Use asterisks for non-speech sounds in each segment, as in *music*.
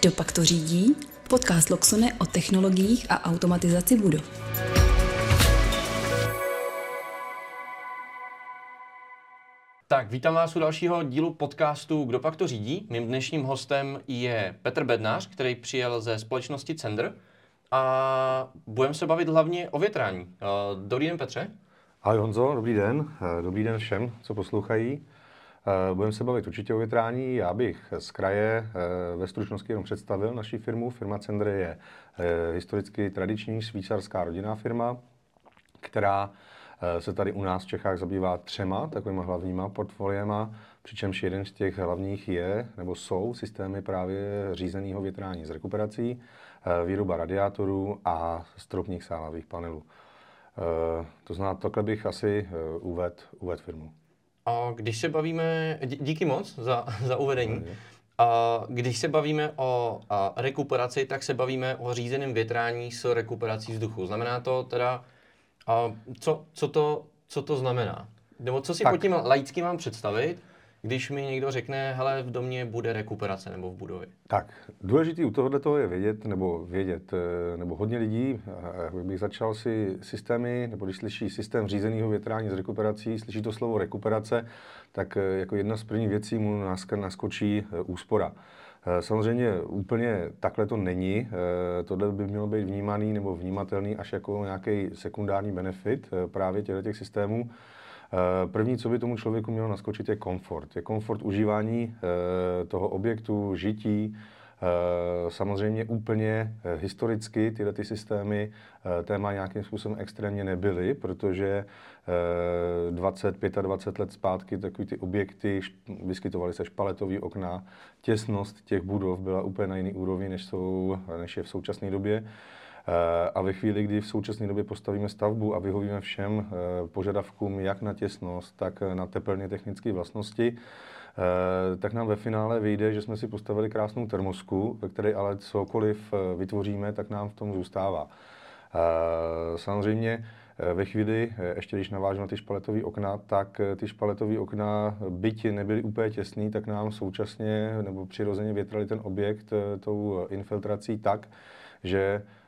Kdo pak to řídí? Podcast Loxone o technologiích a automatizaci budov. Tak, vítám vás u dalšího dílu podcastu Kdo pak to řídí. Mým dnešním hostem je Petr Bednář, který přijel ze společnosti Cender a budeme se bavit hlavně o větrání. Eh, dobrý den, Petře. Ahoj Honzo, dobrý den. Eh, dobrý den všem, co poslouchají. Eh, budeme se bavit určitě o větrání. Já bych z kraje ve stručnosti jenom představil naši firmu. Firma Cender je historicky tradiční švýcarská rodinná firma, která se tady u nás v Čechách zabývá třema takovými hlavníma portfoliema, přičemž jeden z těch hlavních je, nebo jsou systémy právě řízeného větrání s rekuperací, výroba radiátorů a stropních sálavých panelů. To znamená, takhle bych asi uvedl uved firmu. A když se bavíme, díky moc za, *laughs* za uvedení. A když se bavíme o a, rekuperaci, tak se bavíme o řízeném větrání s rekuperací vzduchu. Znamená to teda, a, co, co, to, co to znamená? Nebo co si tak. pod tím laicky mám představit, když mi někdo řekne, hele, v domě bude rekuperace nebo v budově? Tak, důležitý u tohohle toho je vědět, nebo vědět, eh, nebo hodně lidí, jak bych začal si systémy, nebo když slyší systém řízeného větrání s rekuperací, slyší to slovo rekuperace, tak eh, jako jedna z prvních věcí mu naskočí eh, úspora. Samozřejmě úplně takhle to není. Tohle by mělo být vnímaný nebo vnímatelný až jako nějaký sekundární benefit právě těchto těch systémů. Eh, první, co by tomu člověku mělo naskočit, je komfort. Je komfort užívání eh, toho objektu, žití, eh, Samozřejmě úplně historicky tyhle ty systémy téma nějakým způsobem extrémně nebyly, protože 20, 25 let zpátky takový ty objekty, vyskytovaly se špaletové okna, těsnost těch budov byla úplně na jiný úrovni, než, jsou, než je v současné době. Eh, a ve chvíli, kdy v současné době postavíme stavbu a vyhovíme všem eh, požadavkům jak na těsnost, tak na teplně technické vlastnosti, eh, tak nám ve finále vyjde, že jsme si postavili krásnou termosku, ve které ale cokoliv vytvoříme, tak nám v tom zůstává. Samozřejmě ve chvíli, ještě když navážu na ty špaletové okna, tak ty špaletové okna, byť nebyly úplně těsný, tak nám současně nebo přirozeně větrali ten objekt tou infiltrací tak, že Eh,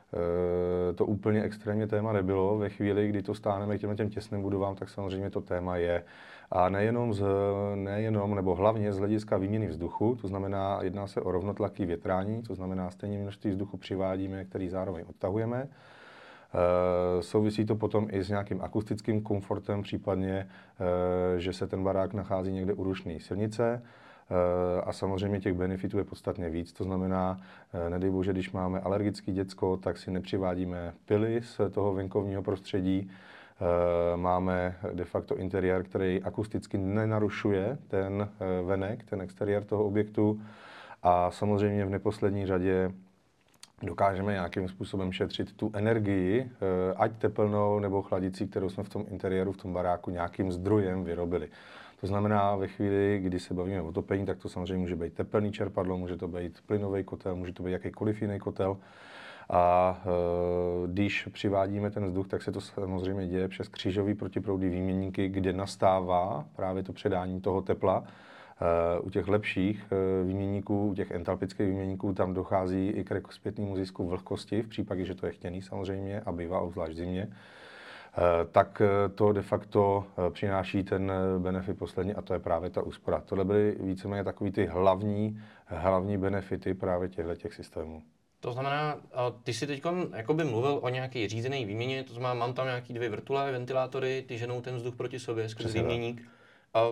to úplně extrémně téma nebylo. Ve chvíli, kdy to stáneme k těm, těm těsným budovám, tak samozřejmě to téma je. A nejenom, z, nejenom, nebo hlavně z hlediska výměny vzduchu, to znamená, jedná se o rovnotlaký větrání, to znamená stejně množství vzduchu přivádíme, který zároveň odtahujeme. E, souvisí to potom i s nějakým akustickým komfortem, případně, e, že se ten barák nachází někde u rušné silnice. Eh, a samozřejmě těch benefitů je podstatně víc. To znamená, eh, nedej bože, když máme alergický děcko, tak si nepřivádíme pily z toho venkovního prostředí. Eh, máme de facto interiér, který akusticky nenarušuje ten venek, ten exteriér toho objektu. A samozřejmě v neposlední řadě dokážeme nějakým způsobem šetřit tu energii, ať tepelnou nebo chladicí, kterou jsme v tom interiéru, v tom baráku nějakým zdrojem vyrobili. To znamená, ve chvíli, kdy se bavíme o topení, tak to samozřejmě může být tepelný čerpadlo, může to být plynový kotel, může to být jakýkoliv jiný kotel. A e, když přivádíme ten vzduch, tak se to samozřejmě děje přes křížový protiproudý výměníky, kde nastává právě to předání toho tepla. E, u těch lepších e, výměníků, u těch entalpických výměníků, tam dochází i k zpětnému zisku vlhkosti, v případě, že to je chtěný samozřejmě a bývá obzvlášť zimě. Eh, tak eh, to de facto eh, přináší ten benefit poslední a to je právě ta úspora. Tohle byly víceméně takový ty hlavní, hlavní benefity právě těchto těch systémů. To znamená, ty jsi teď mluvil o nějaké řízené výměně, to znamená, mám tam nějaké dvě vrtule, ventilátory, ty ženou ten vzduch proti sobě skrz výměník a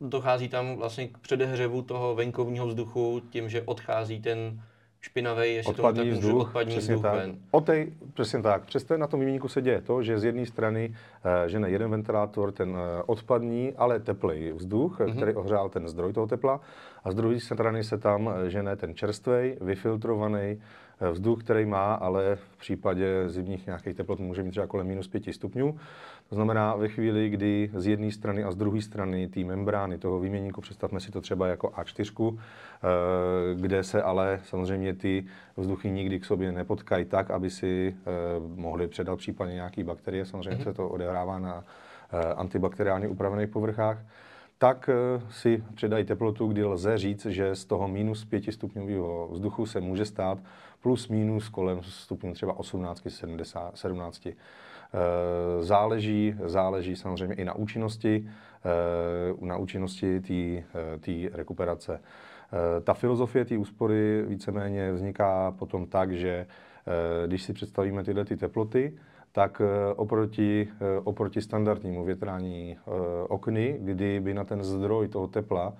dochází tam vlastně k předehřevu toho venkovního vzduchu tím, že odchází ten špinavý, jestli odpadní tomu tak vzduch, odpadní přesně vzduch tak. ven. O tej, přesně tak. Přes na tom výměníku se děje to, že z jedné strany uh, žene jeden ventilátor, ten uh, odpadní, ale teplý vzduch, mm-hmm. který ohřál ten zdroj toho tepla, a z druhé strany se tam eh, žene ten čerstvý, vyfiltrovaný vzduch, který má, ale v případě zimních nějakých teplot může mít třeba kolem minus 5 stupňů. To znamená, ve chvíli, kdy z jedné strany a z druhé strany té membrány toho výměníku, představme si to třeba jako A4, eh, kde se ale samozřejmě ty vzduchy nikdy k sobě nepotkají tak, aby si eh, mohli předat případně nějaké bakterie. Samozřejmě mm-hmm. se to odehrává na eh, antibakteriálně upravených povrchách tak si přidají teplotu, kdy lze říct, že z toho minus 5 stupňového vzduchu se může stát plus minus kolem stupňů třeba 18, 70, 17. Záleží, záleží samozřejmě i na účinnosti, na účinnosti té rekuperace. Ta filozofie té úspory víceméně vzniká potom tak, že když si představíme tyhle ty teploty, tak eh, oproti, eh, oproti standardnímu větrání eh, okny, kdy by na ten zdroj toho tepla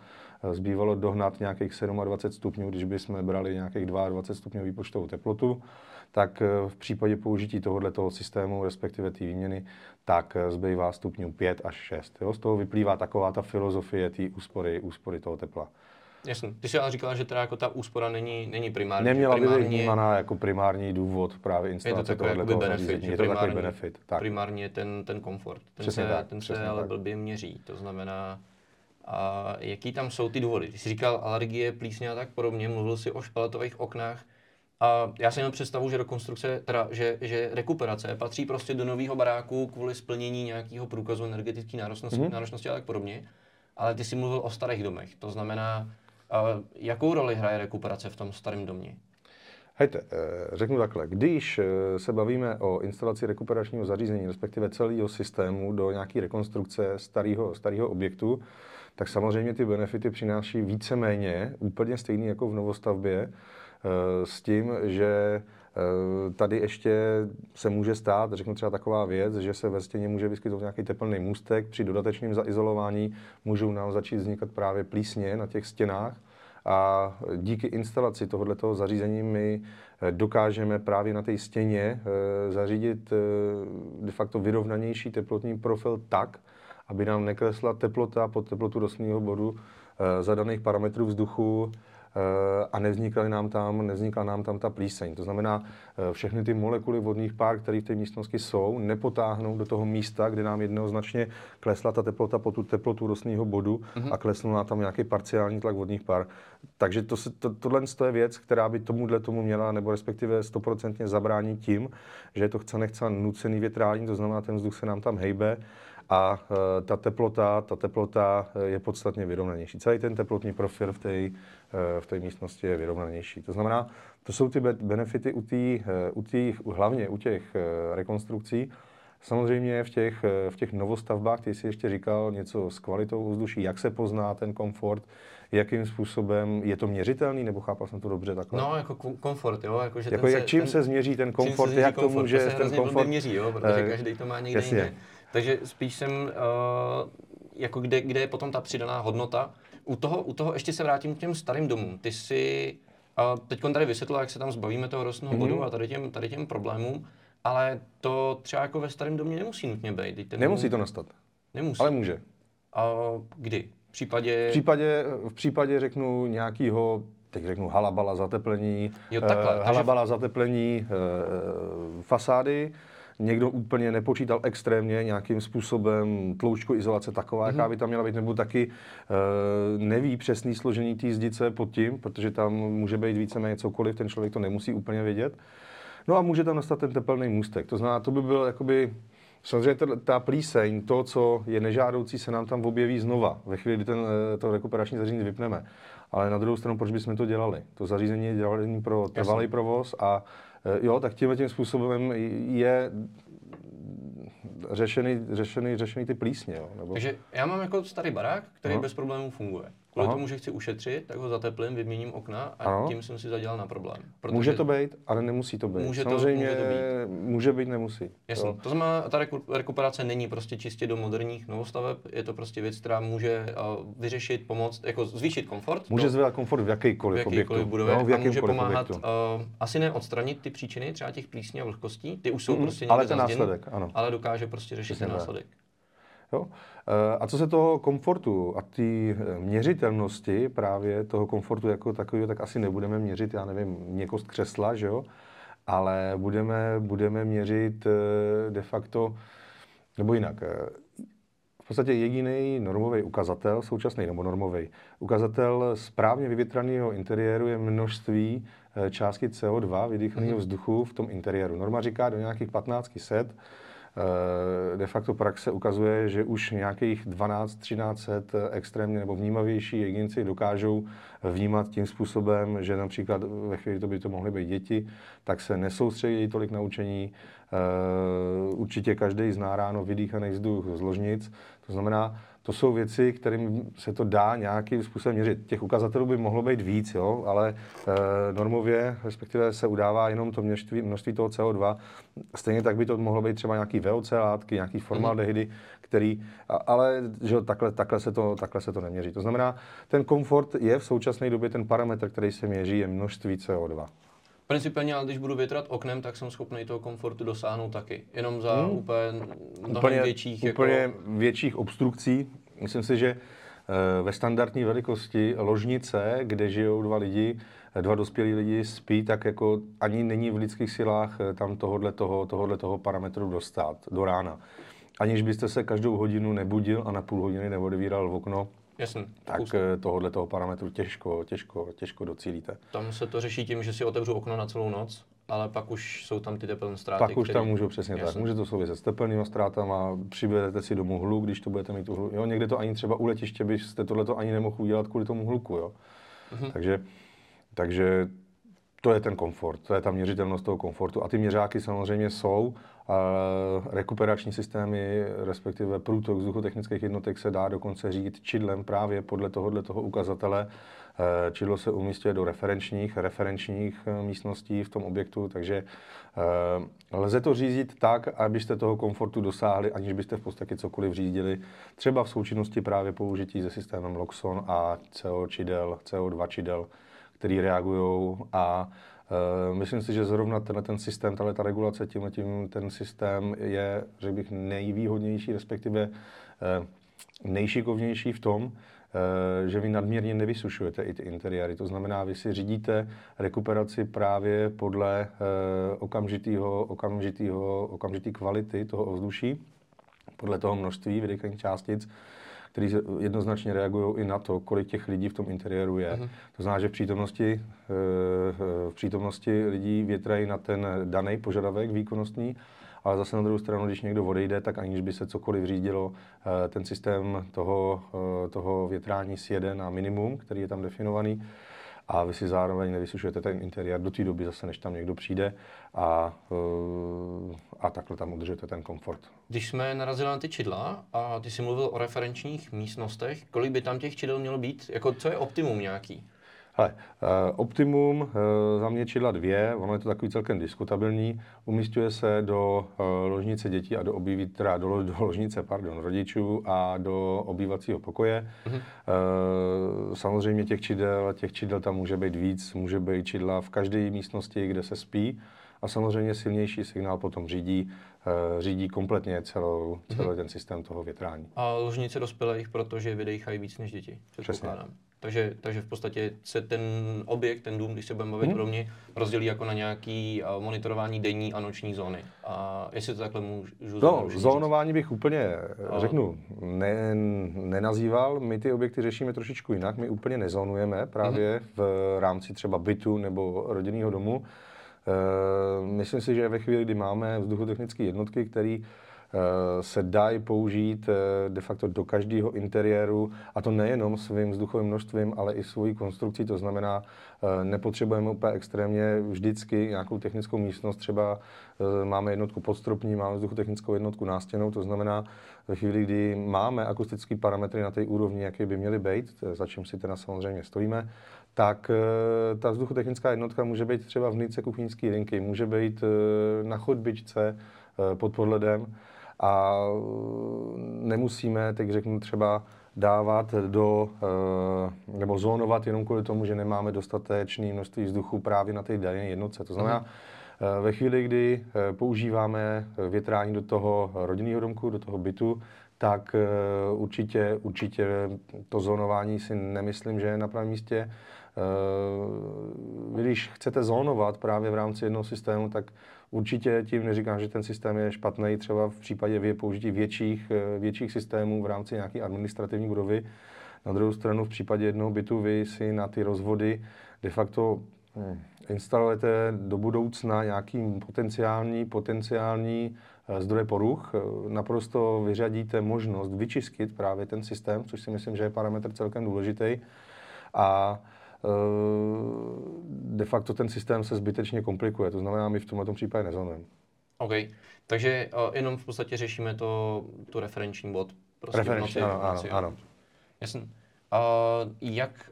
zbývalo dohnat nějakých 27 stupňů, když bychom brali nějakých 22 stupňů výpočtovou teplotu, tak v případě použití tohoto systému, respektive té výměny, tak zbývá stupňů 5 až 6. Jo? Z toho vyplývá taková ta filozofie té úspory, úspory toho tepla. Jasně. Ty jsi ale říkala, že teda jako ta úspora není, není primární. Neměla by být vnímaná jako primární důvod právě instalace tohohle toho benefit, Je to takový benefit. Tak. Primární je ten, ten komfort. Ten přesně se, tak, ten se ale tak. blbě měří. To znamená, a jaký tam jsou ty důvody? Ty jsi říkal alergie, plísně a tak podobně, mluvil jsi o špaletových oknách. A já si jenom představu, že rekonstrukce, teda, že, že rekuperace patří prostě do nového baráku kvůli splnění nějakého průkazu energetické náročnosti, mm-hmm. náročnosti a tak podobně. Ale ty jsi mluvil o starých domech. To znamená, Jakou roli hraje rekuperace v tom starém domě? Hejte, eh, řeknu takhle, když eh, se bavíme o instalaci rekuperačního zařízení, respektive celého systému do nějaké rekonstrukce starého, starého objektu, tak samozřejmě ty benefity přináší víceméně úplně stejný jako v novostavbě, eh, s tím, že Tady ještě se může stát, řeknu třeba taková věc, že se ve stěně může vyskytnout nějaký teplný můstek, při dodatečném zaizolování můžou nám začít vznikat právě plísně na těch stěnách a díky instalaci tohoto zařízení my eh, dokážeme právě na té stěně eh, zařídit eh, de facto vyrovnanější teplotní profil tak, aby nám neklesla teplota pod teplotu rostlinného bodu za daných parametrů vzduchu Eh, a nevznikla nám tam, nevznikla nám tam ta plíseň. To znamená, eh, všechny ty molekuly vodních pár, které v té místnosti jsou, nepotáhnou do toho místa, kde nám jednoznačně klesla ta teplota po tu teplotu rostlinného bodu mm-hmm. a klesl nám tam nějaký parciální tlak vodních pár. Takže to, to, tohle je věc, která by tomuhle tomu měla, nebo respektive stoprocentně zabránit tím, že je to chce nechce nucený větrání, to znamená, ten vzduch se nám tam hejbe a e, ta teplota, ta teplota je podstatně vyrovnanější. Celý ten teplotní profil v té v té místnosti je vyrovnanější. To znamená, to jsou ty benefity u těch, u těch, hlavně u těch rekonstrukcí. Samozřejmě v těch, v těch novostavbách, ty jsi ještě říkal něco s kvalitou ovzduší, jak se pozná ten komfort, jakým způsobem, je to měřitelný, nebo chápal jsem to dobře takhle? No, jako komfort, jo. Jako, že jako jak, se, čím ten, se změří ten komfort, změří jak komfort, to může to se ten komfort... měří, jo, protože každý to má někde jasně. jiné. Takže spíš jsem, uh, jako kde, kde je potom ta přidaná hodnota. U toho, u toho ještě se vrátím k těm starým domům. Ty si teď tady vysvětlil, jak se tam zbavíme toho rostlinného mm-hmm. bodu a tady těm, tady těm problémům, ale to třeba jako ve starém domě nemusí nutně být. Ten nemusí to nastat. Nemusí. Ale může. A kdy? V případě... V případě, v případě řeknu nějakého teď řeknu halabala zateplení, jo, takhle, uh, halabala takže... zateplení uh, fasády, někdo úplně nepočítal extrémně nějakým způsobem tloušťku izolace taková, mm-hmm. jaká by tam měla být, nebo taky e, neví přesný složení té zdice pod tím, protože tam může být víceméně cokoliv, ten člověk to nemusí úplně vědět. No a může tam nastat ten tepelný můstek. To znamená, to by byl jakoby Samozřejmě ta, ta plíseň, to, co je nežádoucí, se nám tam objeví znova, ve chvíli, kdy ten, eh, to rekuperační zařízení vypneme. Ale na druhou stranu, proč bychom to dělali? To zařízení je dělané pro trvalý provoz a jo, tak tímhle tím způsobem je řešený, řešený, řešený ty plísně. Jo, nebo... Takže já mám jako starý barák, který Aha. bez problémů funguje. Kvůli Aha. tomu, že chci ušetřit, tak ho zateplím, vyměním okna a ano. tím jsem si zadělal na problém. Může to být, ale nemusí to být. Může Samozřejmě to, může to být. Může být, nemusí. Jasně. To znamená, ta rekuperace není prostě čistě do moderních novostaveb, je to prostě věc, která může uh, vyřešit, pomoct, jako zvýšit komfort. Může zvedat komfort v jakýkoliv, v jakýkoliv budově no, v a může pomáhat uh, asi ne odstranit ty příčiny, třeba těch plísní a vlhkostí, ty už jsou mm, prostě ale ten následek, ano. ale dokáže prostě řešit ten následek. Jo? Eh, a co se toho komfortu a té eh, měřitelnosti právě toho komfortu jako takového, tak asi nebudeme měřit, já nevím, měkost křesla, že jo? Ale budeme, budeme měřit eh, de facto, nebo jinak, v podstatě jediný normový ukazatel, současný nebo normový ukazatel správně vyvětraného interiéru je množství částky CO2 vydýchaného mm-hmm. vzduchu v tom interiéru. Norma říká do nějakých 15 set de facto praxe ukazuje, že už nějakých 12-1300 extrémně nebo vnímavější jedinci dokážou vnímat tím způsobem, že například ve chvíli, to by to mohly být děti, tak se nesoustředí tolik na učení. Určitě každý zná ráno vydýchaný vzduch z ložnic. To znamená, to jsou věci, kterým se to dá nějakým způsobem měřit. Těch ukazatelů by mohlo být víc, jo, ale e, normově, respektive se udává jenom to množství, množství toho CO2. Stejně tak by to mohlo být třeba nějaký VOC látky, nějaký formaldehydy, který, a, ale že takhle, takhle, se to, takhle se to neměří. To znamená, ten komfort je v současné době ten parametr, který se měří, je množství CO2. Principiálně, ale když budu větrat oknem, tak jsem schopný toho komfortu dosáhnout taky. Jenom za hmm. úplně úplně, větších... Úplně jako... větších obstrukcí. Myslím si, že eh, ve standardní velikosti ložnice, kde žijou dva lidi, dva dospělí lidi spí, tak jako ani není v lidských silách eh, tam tohodle toho, tohodle toho parametru dostat do rána. Aniž byste se každou hodinu nebudil a na půl hodiny neodevíral v okno, Jasně, tak. Eh, tohohle toho parametru těžko, těžko, těžko docílíte. Tam se to řeší tím, že si otevřu okno na celou noc, ale pak už jsou tam ty tepelné ztráty. Pak už který... tam můžou přesně Jasně. tak. Může to souviset s tepelnými ztrátama, přivedete si domů hlu, když to budete mít uhlu. Jo, někde to ani třeba u letiště byste tohle ani nemohl udělat kvůli tomu hluku. Jo. Mhm. Takže, takže to je ten komfort, to je ta měřitelnost toho komfortu. A ty měřáky samozřejmě jsou. Rekuperační systémy, respektive průtok vzduchotechnických jednotek se dá dokonce řídit čidlem právě podle tohohle toho ukazatele. Eh, čidlo se umístuje do referenčních, referenčních eh, místností v tom objektu, takže eh, lze to řídit tak, abyste toho komfortu dosáhli, aniž byste v podstatě cokoliv řídili, třeba v součinnosti právě použití se systémem Loxon a CO čidel, CO2 čidel, který reagují a uh, myslím si, že zrovna tenhle ten systém, tahle ta regulace, tím, tím ten systém je, řekl bych, nejvýhodnější, respektive uh, nejšikovnější v tom, uh, že vy nadměrně nevysušujete i ty interiéry. To znamená, vy si řídíte rekuperaci právě podle okamžitého, okamžitého, okamžitý kvality toho ovzduší, podle toho množství vydechaných částic, který jednoznačně reagují i na to, kolik těch lidí v tom interiéru je. Uh-huh. To znamená, že v přítomnosti, eh, v přítomnosti lidí větrají na ten daný požadavek výkonnostní, ale zase na druhou stranu, když někdo odejde, tak aniž by se cokoliv řídilo, eh, ten systém toho, eh, toho větrání sjede na minimum, který je tam definovaný a vy si zároveň nevysušujete ten interiér do té doby zase, než tam někdo přijde a, eh, a takhle tam udržujete ten komfort. Když jsme narazili na ty čidla a ty jsi mluvil o referenčních místnostech, kolik by tam těch čidel mělo být? Jako co je optimum nějaký? Hele, uh, optimum uh, za mě čidla dvě, ono je to takový celkem diskutabilní, umístuje se do uh, ložnice dětí a do obýví, teda do, do ložnice, pardon, rodičů a do obývacího pokoje. Uh, samozřejmě těch čidel, těch čidel tam může být víc, může být čidla v každé místnosti, kde se spí a samozřejmě silnější signál potom řídí, řídí kompletně celou, celý uh-huh. ten systém toho větrání. A ložnice dospělých, protože vydejchají víc než děti, Přesně. Takže, takže v podstatě se ten objekt, ten dům, když se budeme bavit hmm. rovně, rozdělí jako na nějaký uh, monitorování denní a noční zóny. A jestli to takhle můžu No, zónování bych úplně, a... řeknu, ne, nenazýval. My ty objekty řešíme trošičku jinak. My úplně nezónujeme právě hmm. v rámci třeba bytu nebo rodinného domu. E, myslím si, že ve chvíli, kdy máme vzduchotechnické jednotky, které Eh, se dají použít eh, de facto do každého interiéru, a to nejenom svým vzduchovým množstvím, ale i svojí konstrukcí. To znamená, eh, nepotřebujeme úplně extrémně vždycky nějakou technickou místnost. Třeba máme jednotku podstropní, máme vzduchotechnickou jednotku nástěnou, to znamená, ve chvíli, kdy máme akustické parametry na té úrovni, jaké by měly být, za čím si teda samozřejmě stojíme, tak ta vzduchotechnická jednotka může být třeba v nice kuchyňské linky, může být na chodbičce pod podledem a nemusíme, teď řeknu třeba, dávat do, eh, nebo zónovat jenom kvůli tomu, že nemáme dostatečné množství vzduchu právě na té dané jednotce. To znamená, uh-huh. ve chvíli, kdy eh, používáme větrání do toho rodinného domku, do toho bytu, tak určitě, určitě to zónování si nemyslím, že je na pravém místě. Když chcete zónovat právě v rámci jednoho systému, tak Určitě tím neříkám, že ten systém je špatný, třeba v případě použití větších, eh, větších systémů v rámci nějaké administrativní budovy. Na druhou stranu v případě jednoho bytu vy si na ty rozvody de facto hm, instalujete do budoucna nějaký potenciální, potenciální eh, zdroje poruch, naprosto vyřadíte možnost vyčistit právě ten systém, což si myslím, že je parametr celkem důležitý. A de facto ten systém se zbytečně komplikuje. To znamená, my v tomto případě nezonujeme. OK. Takže uh, jenom v podstatě řešíme to, tu referenční bod. Prostě referenční, noci, ano, noci, ano, ano. Jasně. Uh, jak,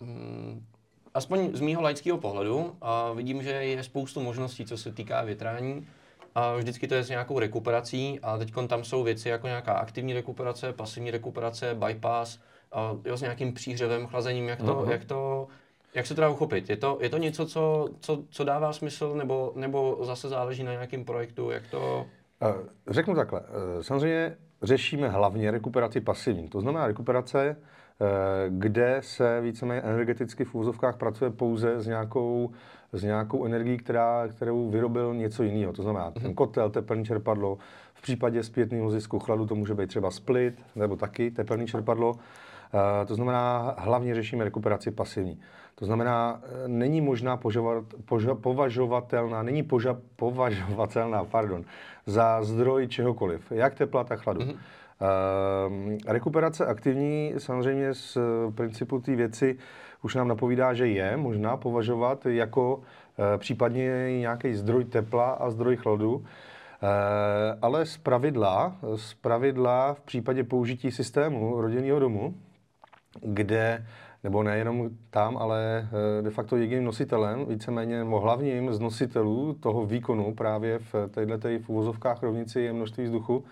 um, aspoň z mýho laického pohledu, uh, vidím, že je spoustu možností, co se týká větrání. A vždycky to je s nějakou rekuperací a teď tam jsou věci jako nějaká aktivní rekuperace, pasivní rekuperace, bypass, uh, jo, s nějakým příhřevem, chlazením, jak to, uh-huh. jak to jak se teda uchopit? Je to, je to něco, co, co, co dává smysl, nebo, nebo zase záleží na nějakém projektu? Jak to... Eh, řeknu takhle. Eh, samozřejmě řešíme hlavně rekuperaci pasivní. To znamená rekuperace, eh, kde se víceméně energeticky v úzovkách pracuje pouze s nějakou, s nějakou energií, která, kterou vyrobil něco jiného. To znamená ten mhm. kotel, teplný čerpadlo, v případě zpětného zisku chladu to může být třeba split, nebo taky teplný čerpadlo. To znamená, hlavně řešíme rekuperaci pasivní. To znamená, e, není možná požovat, poža, považovatelná, není poža, považovatelná pardon, za zdroj čehokoliv, jak tepla, tak chladu. Mm-hmm. Uh, rekuperace aktivní samozřejmě z principu té věci už nám napovídá, že je možná považovat jako uh, případně nějaký zdroj tepla a zdroj chladu, uh, ale z pravidla, z pravidla v případě použití systému rodinného domu, kde nebo nejenom tam, ale eh, de facto jediným nositelem, víceméně hlavním z nositelů toho výkonu právě v této v uvozovkách rovnici je množství vzduchu,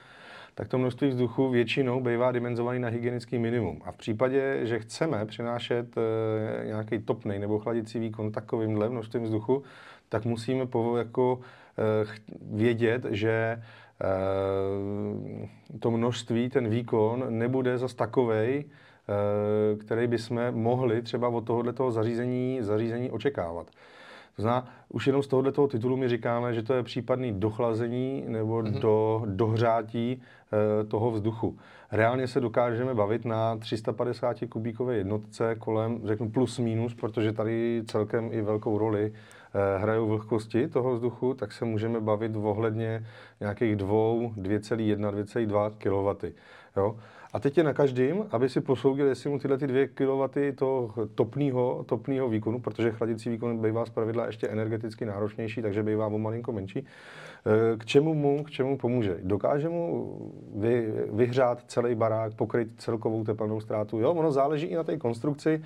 tak to množství vzduchu většinou bývá dimenzovaný na hygienický minimum. A v případě, že chceme přenášet e, nějaký topný nebo chladicí výkon takovýmhle množstvím vzduchu, tak musíme jako e, vědět, že to množství, ten výkon nebude zas takovej, Eh, který bychom mohli třeba od tohoto zařízení, zařízení očekávat. To znamená, už jenom z tohoto titulu my říkáme, že to je případný dochlazení nebo mm-hmm. do, dohřátí e, toho vzduchu. Reálně se dokážeme bavit na 350 kubíkové jednotce kolem, řeknu plus minus, protože tady celkem i velkou roli e, hrajou vlhkosti toho vzduchu, tak se můžeme bavit ohledně nějakých 2, 2,1, 2,2 kW. Jo? A teď je na každém, aby si posoudil, jestli mu tyhle ty 2 kW to topného, topného výkonu, protože chladicí výkon bývá z pravidla ještě energeticky náročnější, takže bývá o malinko menší. Eh, k čemu mu, k čemu pomůže? Dokáže mu vy, vyhřát celý barák, pokryt celkovou tepelnou ztrátu? Jo, ono záleží i na té konstrukci.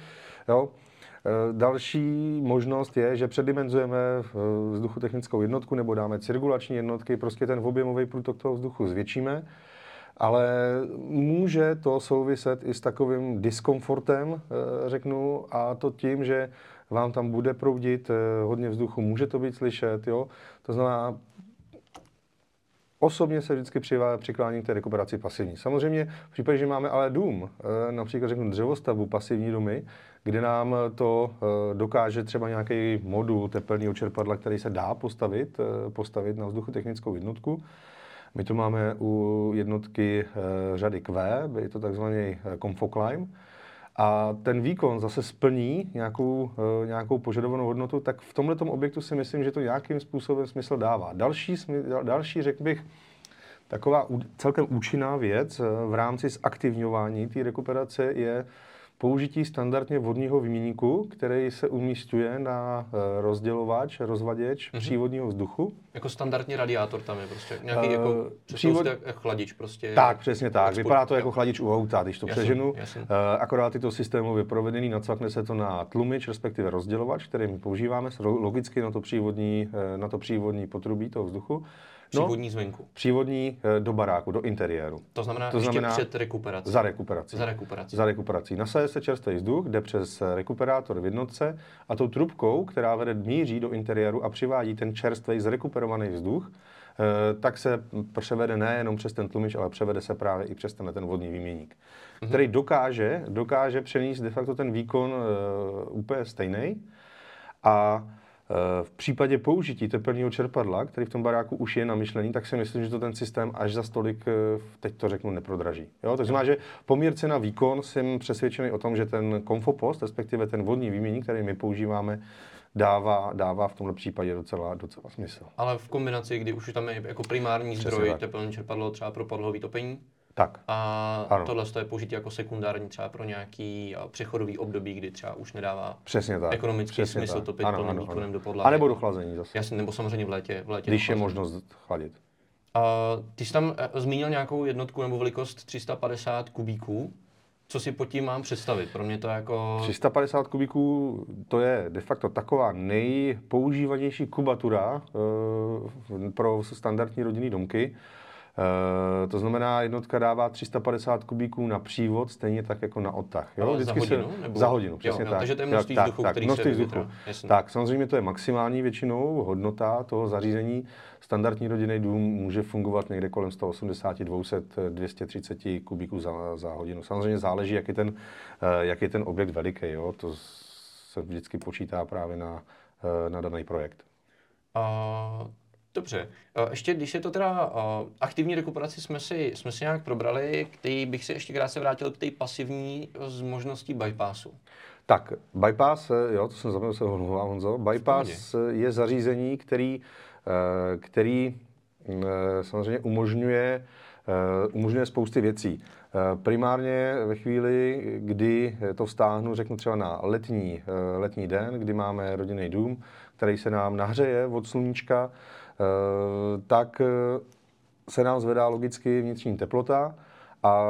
Jo. Eh, další možnost je, že předimenzujeme eh, vzduchotechnickou jednotku nebo dáme cirkulační jednotky, prostě ten objemový průtok toho vzduchu zvětšíme ale může to souviset i s takovým diskomfortem, eh, řeknu, a to tím, že vám tam bude proudit eh, hodně vzduchu, může to být slyšet, jo. To znamená, Osobně se vždycky přikláním k té rekuperaci pasivní. Samozřejmě v případě, že máme ale dům, eh, například řeknu dřevostavbu, pasivní domy, kde nám to dokáže třeba nějaký modul tepelného čerpadla, který se dá postavit, postavit na vzduchotechnickou jednotku, my to máme u jednotky eh, řady Q, je to takzvaný eh, Confoclimb. A ten výkon zase splní nějakou, eh, nějakou požadovanou hodnotu, tak v tomto objektu si myslím, že to nějakým způsobem smysl dává. Další, další řekl bych, taková celkem účinná věc v rámci zaktivňování té rekuperace je použití standardně vodního výměníku, který se umístuje na eh, rozdělovač, rozvaděč mm-hmm. přívodního vzduchu. Jako standardní radiátor tam je prostě, nějaký uh, jako, přívod... jako chladič prostě. Tak, přesně tak, export, vypadá to jako chladič u auta, když to jasný, přeženu. Jasný. Uh, akorát je to systémově provedený, nacvakne se to na tlumič, respektive rozdělovač, který my používáme, logicky na to přívodní, na to přívodní potrubí toho vzduchu. No, přívodní zvenku. Přívodní eh, do baráku, do interiéru. To znamená, to znamená před rekuperací. Za rekuperací. Za rekuperací. Za rekuperací. Nasaje se čerstvý vzduch, jde přes eh, rekuperátor v jednotce a tou trubkou, která vede míří do interiéru a přivádí ten čerstvý zrekuperovaný vzduch, eh, tak se převede nejenom přes ten tlumič, ale převede se právě i přes ten, ten vodní výměník, mm-hmm. který dokáže, dokáže přenést de facto ten výkon uh, úplně stejný. A v případě použití teplného čerpadla, který v tom baráku už je namyšlený, tak si myslím, že to ten systém až za stolik, eh, teď to řeknu, neprodraží. Jo? To znamená, že poměr cena výkon jsem přesvědčený o tom, že ten Confopost, respektive ten vodní výměník, který my používáme dává, dává v tomhle případě docela, docela smysl. Ale v kombinaci, kdy už tam je jako primární Přesně zdroj teplné čerpadlo třeba pro podlohové topení, Tak, a Ano. tohle je použitý jako sekundární třeba pro nějaký přechodový období, kdy třeba už nedává přesně tak. ekonomický přesně smysl tak. topit Ano, plným výkonem do podlahy. A nebo do chlazení zase, Jasně, nebo samozřejmě v létě. V létě když je možnost chladit. A ty jsi tam eh, zmínil nějakou jednotku nebo velikost 350 kubíků. Co si pod tím mám představit? Pro mě to jako... 350 kubíků, to je de facto taková nejpoužívanější kubatura e, pro standardní rodinný domky. E, to znamená, jednotka dává 350 kubíků na přívod, stejně tak jako na odtah. Jo? Ale za hodinu, nebo- Za hodinu, přesně jo, tak. takže to je množství tak, vzduchu, tak, který se množství vyvětrá. vzduchu. Tak, samozřejmě to je maximální většinou hodnota toho zařízení. Standardní rodinný dům může fungovat někde kolem 180, 200, 230 kubíků za, za hodinu. Samozřejmě záleží, jak je ten, eh, jak je ten objekt veliký. Jo? To se vždycky počítá právě na, eh, na daný projekt. A, dobře. A ještě když je to teda a, aktivní rekuperaci jsme si, jsme si nějak probrali, který bych se ještě krátce vrátil k té pasivní z možností bypassu. Tak, bypass, eh, jo, to jsem zapomněl se omlouvám, Honzo. Bypass eh, je zařízení, který, eh, který mm, eh, samozřejmě umožňuje, eh, umožňuje spousty věcí. Eh, Primárně ve chvíli, kdy to vztáhnu, řeknu třeba na letní, eh, letní den, kdy máme rodinný dům, který se nám nahřeje od sluníčka, eh, tak eh, se nám zvedá logicky vnitřní teplota a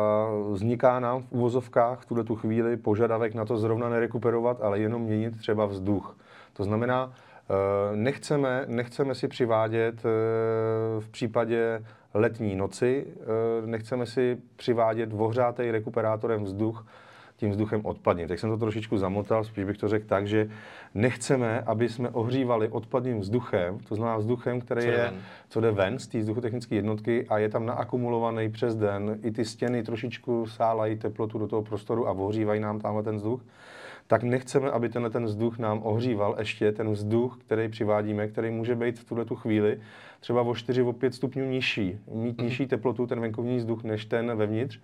vzniká nám v uvozovkách v tuhle tu chvíli požadavek na to zrovna nerekuperovat, ale jenom měnit třeba vzduch. To znamená, eh, nechceme, nechceme si přivádět eh, v případě letní noci, eh, nechceme si přivádět ohřátej rekuperátorem vzduch, tím vzduchem odpadním. Tak jsem to trošičku zamotal, spíš bych to řekl tak, že nechceme, aby jsme ohřívali odpadním vzduchem, to znamená vzduchem, který Co je, ven. co jde ven z té vzduchotechnické jednotky a je tam naakumulovaný přes den. I ty stěny trošičku sálají teplotu do toho prostoru a ohřívají nám tamhle ten vzduch. Tak nechceme, aby tenhle ten vzduch nám ohříval ještě ten vzduch, který přivádíme, který může být v tuhle tu chvíli třeba o 4, o 5 stupňů nižší, mít nižší teplotu ten venkovní vzduch než ten vevnitř.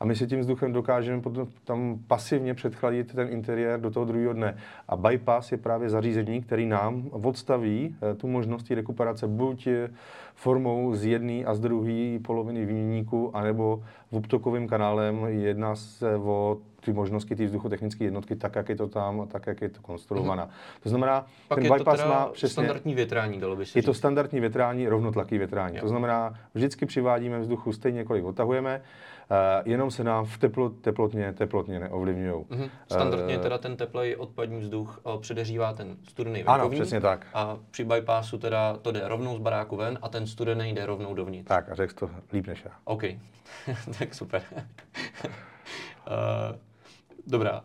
A my si tím vzduchem dokážeme potom tam pasivně předchladit ten interiér do toho druhého dne. A bypass je právě zařízení, který nám odstaví eh, tu možnost rekuperace buď eh, formou z jedné a z druhé poloviny výměníku, anebo v obtokovým kanálem. Jedná se o ty možnosti té vzduchotechnické jednotky, tak, jak je to tam, tak, jak je to konstruovaná. To znamená, Pak ten je to bypass teda má přesně... standardní větrání, dalo by se Je to říct. standardní větrání, rovnotlaký větrání. Jo. To znamená, vždycky přivádíme vzduchu stejně, kolik odtahujeme, eh, jenom se nám v teplo, teplotně, teplotně neovlivňují. Mhm. Standardně Eh, teda ten teplej odpadní vzduch eh, předeřívá ten studený Ano, venkovní. přesně tak. A při bypassu teda to jde rovnou z baráku ven a ten studený jde rovnou dovnitř. Tak a řekl to líp než já. OK, *laughs* tak super. uh, *laughs* dobrá. Uh,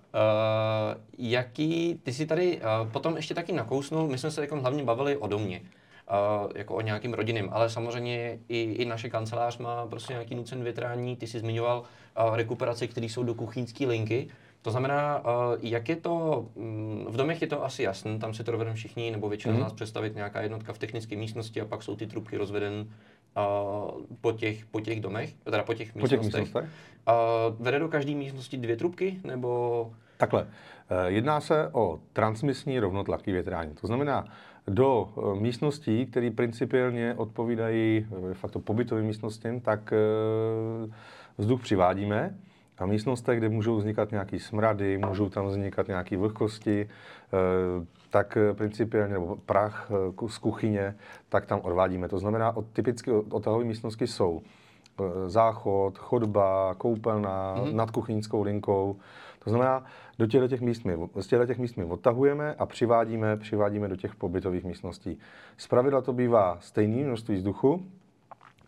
jaký, ty si tady uh, potom ještě taky nakousnul, my jsme se jako hlavně bavili o domě, uh, jako o nějakým rodinným, ale samozřejmě i, i naše kancelář má prostě nějaký nucen větrání, ty jsi zmiňoval uh, rekuperace, které jsou do kuchyňské linky, to znamená, uh, jak je to, um, v domech je to asi jasné, tam si to dovedeme všichni, nebo většina mm-hmm. z nás představit nějaká jednotka v technické místnosti a pak jsou ty trubky rozveden uh, po, těch, po těch domech, teda po těch Po těch místnostech. místnostech? A vede do každé místnosti dvě trubky, nebo... Takhle, eh, jedná se o transmisní rovnotlaký větrání. To znamená, do eh, místností, které principiálně odpovídají eh, de facto pobytovým místnostem, tak eh, vzduch přivádíme a místnostech, kde můžou vznikat nějaké smrady, můžou tam vznikat nějaké vlhkosti, eh, tak eh, principiálně, nebo prach eh, z kuchyně, tak tam odvádíme. To znamená, od, typicky odtahové místnosti jsou eh, záchod, chodba, koupelna, mm-hmm. nad kuchyňskou linkou. To znamená, do těchto těch míst my, z těchto těch míst my odtahujeme a přivádíme, přivádíme do těch pobytových místností. Zpravidla to bývá stejné množství vzduchu,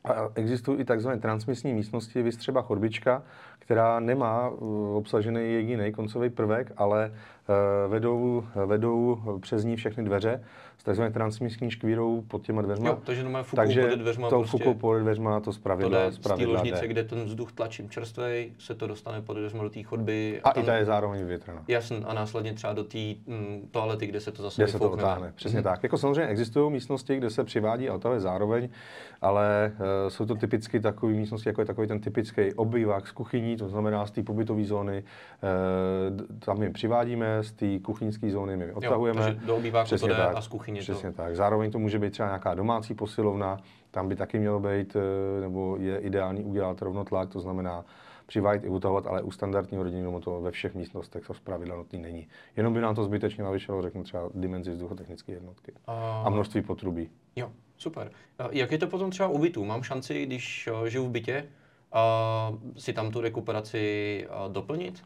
a existují i takzvané transmisní místnosti, vys třeba chodbička, která nemá uh, obsažený jediný koncový prvek, ale uh, vedou, vedou přes ní všechny dveře s takzvanou transmisní škvírou pod těma dveřma. Jo, takže jenom fukou Takže pod dveřma to prostě fukou pod dveřma to to zpravidla, jde z té ložnice, jde. kde ten vzduch tlačím čerstvej, se to dostane pod dveřma do té chodby. A i ta je zároveň vyvětrana. Jasn, a následně třeba do té mm, toalety, kde se to zase Kde se to otáhne, přesně Mhm. tak. Jako samozřejmě existují místnosti, kde se přivádí a otahuje zároveň, ale uh, jsou to typicky takové místnosti, jako je takový ten typický obývák z kuchyní, to znamená z té pobytové zóny. Uh, tam je přivádíme, z té kuchyňské zóny, my odtahujeme. Jo, do obýváku přesně to tak, a z kuchyně Přesně to. tak. Zároveň to může být třeba nějaká domácí posilovna, tam by taky mělo být, eh, nebo je ideální udělat rovnotlak, to znamená přivádět i utahovat, ale u standardního rodinného domu to ve všech místnostech to zpravidla nutný není. Jenom by nám to zbytečně navyšilo, řeknu třeba dimenzi vzduchotechnické jednotky A- a množství potrubí. Jo, super. A Jak je to potom třeba u bytů? Mám šanci, když eh, žiju v bytě, a si tam tu rekuperaci a, doplnit?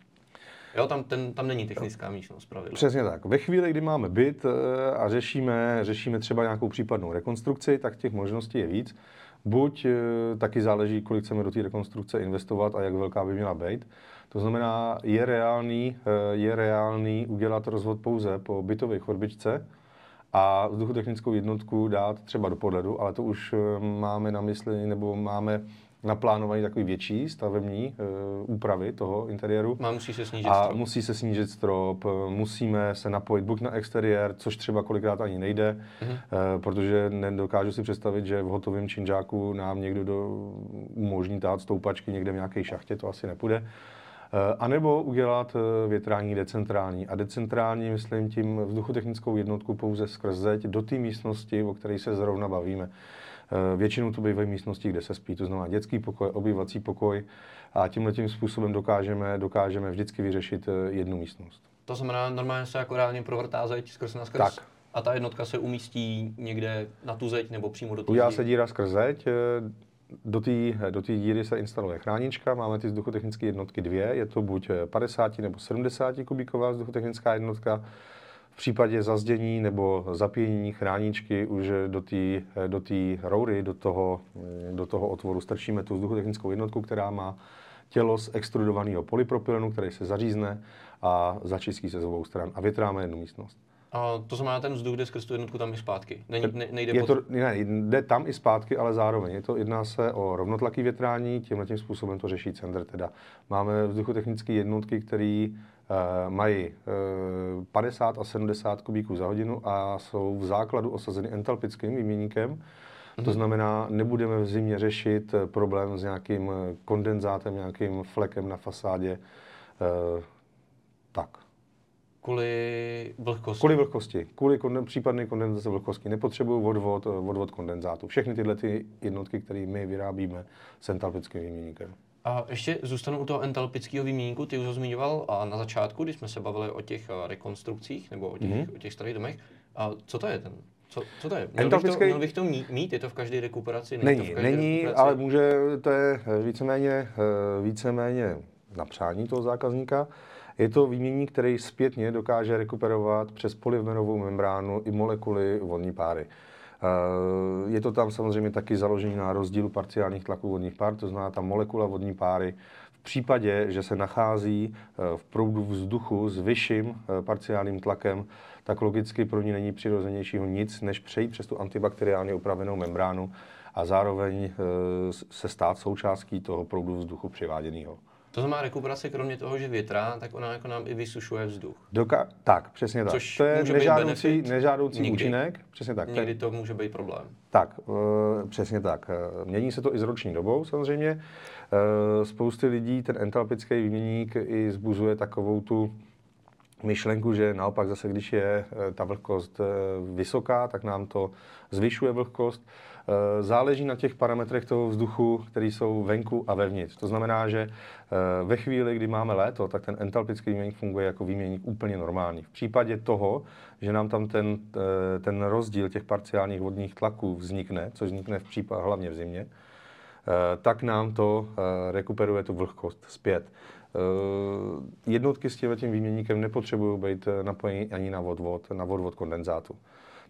Jo, tam, ten, tam není technická místnost pravidla. Přesně tak. Ve chvíli, kdy máme byt eh, a řešíme, řešíme třeba nějakou případnou rekonstrukci, tak těch možností je víc. Buď eh, taky záleží, kolik chceme do té rekonstrukce investovat a jak velká by měla být. To znamená, je reálný, eh, je reálný udělat rozvod pouze po bytové chorbičce a vzduchotechnickou jednotku dát třeba do podledu, ale to už máme na mysli, nebo máme naplánovaný takový větší stavební eh, úpravy toho interiéru. Má musí se snížit A strop. musí se snížit strop, eh, musíme se napojit buď na exteriér, což třeba kolikrát ani nejde, Mhm. mm-hmm. protože nedokážu si představit, že v hotovém činžáku nám někdo do, umožní tát stoupačky někde v nějaké šachtě, to asi nepůjde. A nebo udělat větrání decentrální. A decentrální, myslím tím vzduchotechnickou jednotku pouze skrz zeď do té místnosti, o které se zrovna bavíme. Eh, Většinou to bývají místnosti, kde se spí, to znamená dětský pokoj, obývací pokoj a tímhle tím způsobem dokážeme, dokážeme vždycky vyřešit eh, jednu místnost. To znamená, normálně se jako reálně provrtá zeď skrz na skrz. Tak. A ta jednotka se umístí někde na tu zeď nebo přímo do té Udělá se díra skrz zeď, eh, do té do díry se instaluje chránička, máme ty vzduchotechnické jednotky dvě, je to buď eh, 50 nebo 70 kubíková vzduchotechnická jednotka. V případě zazdění nebo zapíjení chráničky už do té do roury, do toho, do toho otvoru strčíme tu vzduchotechnickou jednotku, která má tělo z extrudovaného polypropylenu, který se zařízne a začistí se z obou stran a větráme jednu místnost. A to znamená, ten vzduch jde skrz tu jednotku tam i zpátky. Není, ne, nejde Je pod... to, ne, jde tam i zpátky, ale zároveň. Je to, jedná se o rovnotlaký větrání, tímhle tím způsobem to řeší Cender. Teda. Máme vzduchotechnické jednotky, které mají uh, 50 a 70 kubíků za hodinu a jsou v základu osazeny entalpickým výměníkem. To znamená, nebudeme v zimě řešit eh, problém s nějakým eh, kondenzátem, nějakým flekem na fasádě. Tak. Kvůli vlhkosti. Kvůli vlhkosti, kvůli konden, případné kondenzace vlhkosti, nepotřebuju odvod, odvod kondenzátu. Všechny tyhle ty jednotky, které my vyrábíme s entalpickým výměníkem. A ještě zůstanu u toho entalpického výměníku, ty už ho zmiňoval a na začátku, když jsme se bavili o těch a, rekonstrukcích nebo o těch, Mhm. mm-hmm. o těch starých domech. A co to je ten? Co, co to je? Měl, Entalpický- bych to, měl bych to mít? Je to v každé rekuperaci? to Není, v každé není, rekuperaci? ale může, to je víceméně, eh, víceméně na přání toho zákazníka. Je to výměník, který zpětně dokáže rekuperovat přes polymerovou membránu i molekuly vodní páry. Eh, Je to tam samozřejmě taky založený na rozdílu parciálních tlaků vodních pár, to znamená ta molekula vodní páry v případě, že se nachází eh, v proudu vzduchu s vyšším eh, parciálním tlakem, tak logicky pro ní není přirozenějšího nic, než přejít přes tu antibakteriálně upravenou membránu a zároveň se stát součástí toho proudu vzduchu přiváděného. To znamená rekuperace, kromě toho, že větrá, tak ona jako nám i vysušuje vzduch. Doka- tak, přesně tak. Což to je může nežádoucí, nežádoucí někdy. účinek. Přesně tak. Někdy to může být problém. Tak, eh, přesně tak. Eh, Mění se to i s roční dobou samozřejmě. Eh, Spousty lidí ten entalpický výměník i zbuzuje takovou tu myšlenku, že naopak zase, když je ta vlhkost vysoká, tak nám to zvyšuje vlhkost. Eh, Záleží na těch parametrech toho vzduchu, které jsou venku a vevnitř. To znamená, že eh, ve chvíli, kdy máme léto, tak ten entalpický výměník funguje jako výměník úplně normální. V případě toho, že nám tam ten, eh, ten rozdíl těch parciálních vodních tlaků vznikne, což vznikne v případě hlavně v zimě, tak nám to rekuperuje tu vlhkost zpět. Jednotky s tím výměníkem nepotřebují být napojeny ani na odvod, na odvod kondenzátu.